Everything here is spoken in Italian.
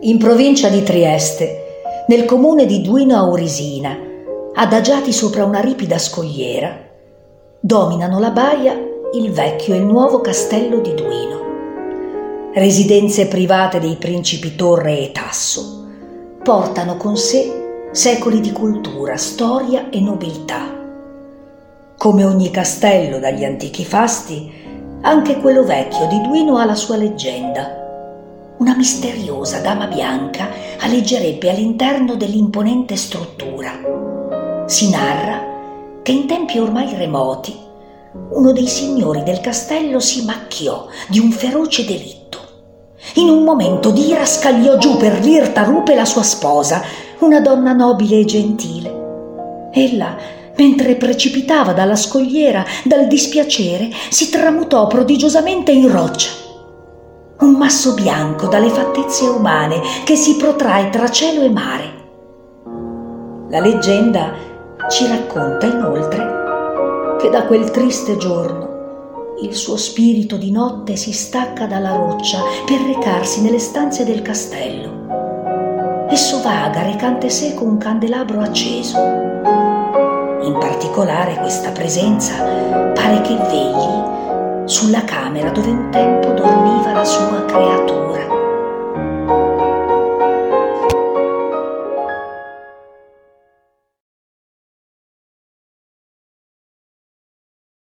in provincia di Trieste, nel comune di Duino Aurisina, adagiati sopra una ripida scogliera, dominano la baia il vecchio e il nuovo castello di Duino. Residenze private dei principi Torre e Tasso portano con sé secoli di cultura, storia e nobiltà. Come ogni castello dagli antichi fasti, anche quello vecchio di Duino ha la sua leggenda una misteriosa dama bianca alleggerebbe all'interno dell'imponente struttura. Si narra che in tempi ormai remoti uno dei signori del castello si macchiò di un feroce delitto. In un momento di ira scagliò giù per l'irta rupe la sua sposa, una donna nobile e gentile. Ella, mentre precipitava dalla scogliera, dal dispiacere, si tramutò prodigiosamente in roccia un masso bianco dalle fattezze umane che si protrae tra cielo e mare. La leggenda ci racconta inoltre che da quel triste giorno il suo spirito di notte si stacca dalla roccia per recarsi nelle stanze del castello. Esso vaga recante seco un candelabro acceso. In particolare questa presenza pare che vegli sulla camera dove un tempo dormiva la sua creatura.